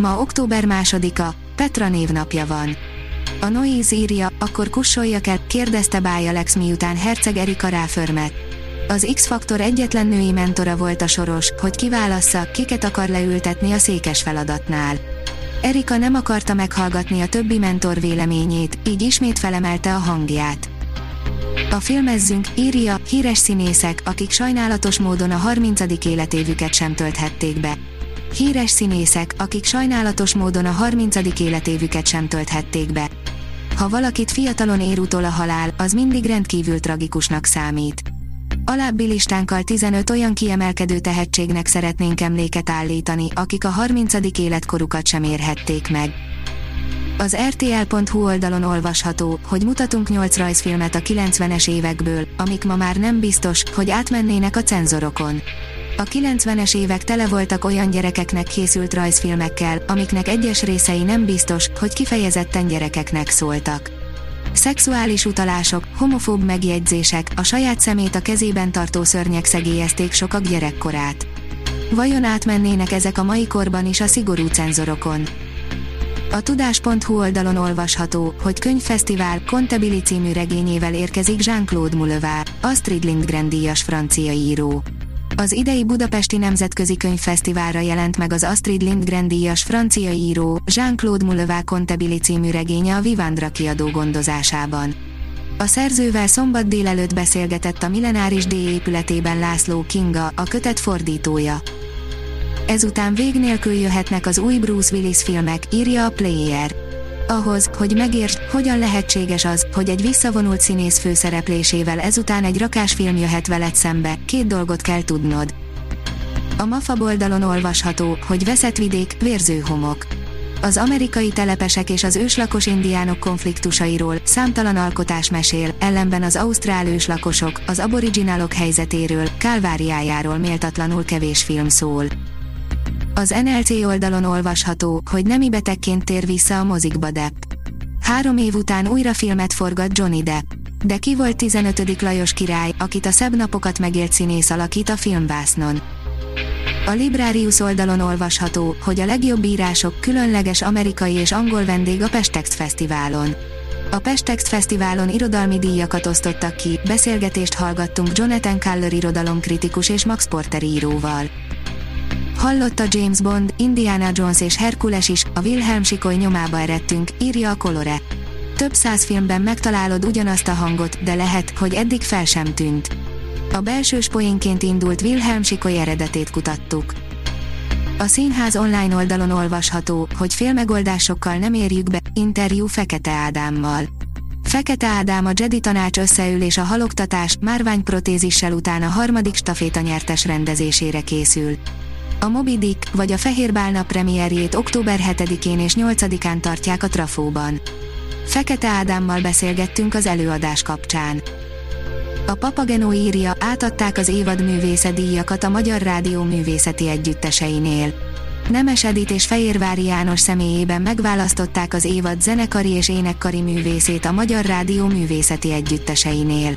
Ma október másodika, Petra névnapja van. A Noise írja, akkor kussoljak el, kérdezte Bája Lex miután Herceg Erika ráförmet. Az X-faktor egyetlen női mentora volt a soros, hogy kiválassza, kiket akar leültetni a székes feladatnál. Erika nem akarta meghallgatni a többi mentor véleményét, így ismét felemelte a hangját. A filmezzünk, írja, híres színészek, akik sajnálatos módon a 30. életévüket sem tölthették be. Híres színészek, akik sajnálatos módon a 30. életévüket sem tölthették be. Ha valakit fiatalon ér utol a halál, az mindig rendkívül tragikusnak számít. Alábbi listánkkal 15 olyan kiemelkedő tehetségnek szeretnénk emléket állítani, akik a 30. életkorukat sem érhették meg. Az rtl.hu oldalon olvasható, hogy mutatunk 8 rajzfilmet a 90-es évekből, amik ma már nem biztos, hogy átmennének a cenzorokon. A 90-es évek tele voltak olyan gyerekeknek készült rajzfilmekkel, amiknek egyes részei nem biztos, hogy kifejezetten gyerekeknek szóltak. Szexuális utalások, homofób megjegyzések, a saját szemét a kezében tartó szörnyek szegélyezték sokak gyerekkorát. Vajon átmennének ezek a mai korban is a szigorú cenzorokon? A tudás.hu oldalon olvasható, hogy könyvfesztivál Contebili című regényével érkezik Jean-Claude Moulevard, Astrid Lindgren díjas francia író. Az idei Budapesti Nemzetközi Könyvfesztiválra jelent meg az Astrid Lindgren díjas francia író, Jean-Claude Moulevard Contebili című regénye a Vivandra kiadó gondozásában. A szerzővel szombat délelőtt beszélgetett a Millenáris D épületében László Kinga, a kötet fordítója. Ezután vég nélkül jöhetnek az új Bruce Willis filmek, írja a Player. Ahhoz, hogy megértsd, hogyan lehetséges az, hogy egy visszavonult színész főszereplésével ezután egy rakásfilm jöhet veled szembe, két dolgot kell tudnod. A MAFA oldalon olvasható, hogy veszett vidék, vérző homok. Az amerikai telepesek és az őslakos indiánok konfliktusairól számtalan alkotás mesél, ellenben az ausztrál őslakosok, az aboriginálok helyzetéről, kálváriájáról méltatlanul kevés film szól. Az NLC oldalon olvasható, hogy nemi betegként tér vissza a mozikba Depp. Három év után újra filmet forgat Johnny Depp. De ki volt 15. Lajos király, akit a szebb napokat megélt színész alakít a filmvásznon. A Librarius oldalon olvasható, hogy a legjobb írások különleges amerikai és angol vendég a Pestext Fesztiválon. A Pestext Fesztiválon irodalmi díjakat osztottak ki, beszélgetést hallgattunk Jonathan Culler irodalomkritikus és Max Porter íróval. Hallotta James Bond, Indiana Jones és Herkules is, a Wilhelm sikoly nyomába eredtünk, írja a Colore. Több száz filmben megtalálod ugyanazt a hangot, de lehet, hogy eddig fel sem tűnt. A belső poénként indult Wilhelm sikoly eredetét kutattuk. A színház online oldalon olvasható, hogy félmegoldásokkal nem érjük be, interjú Fekete Ádámmal. Fekete Ádám a Jedi tanács összeül és a haloktatás, márványprotézissel után a harmadik staféta nyertes rendezésére készül. A Moby Dick vagy a Fehér Bálna premierjét október 7-én és 8-án tartják a Trafóban. Fekete Ádámmal beszélgettünk az előadás kapcsán. A Papageno írja, átadták az évad művésze díjakat a Magyar Rádió művészeti együtteseinél. Nemes Edit és Fehérvári János személyében megválasztották az évad zenekari és énekkari művészét a Magyar Rádió művészeti együtteseinél.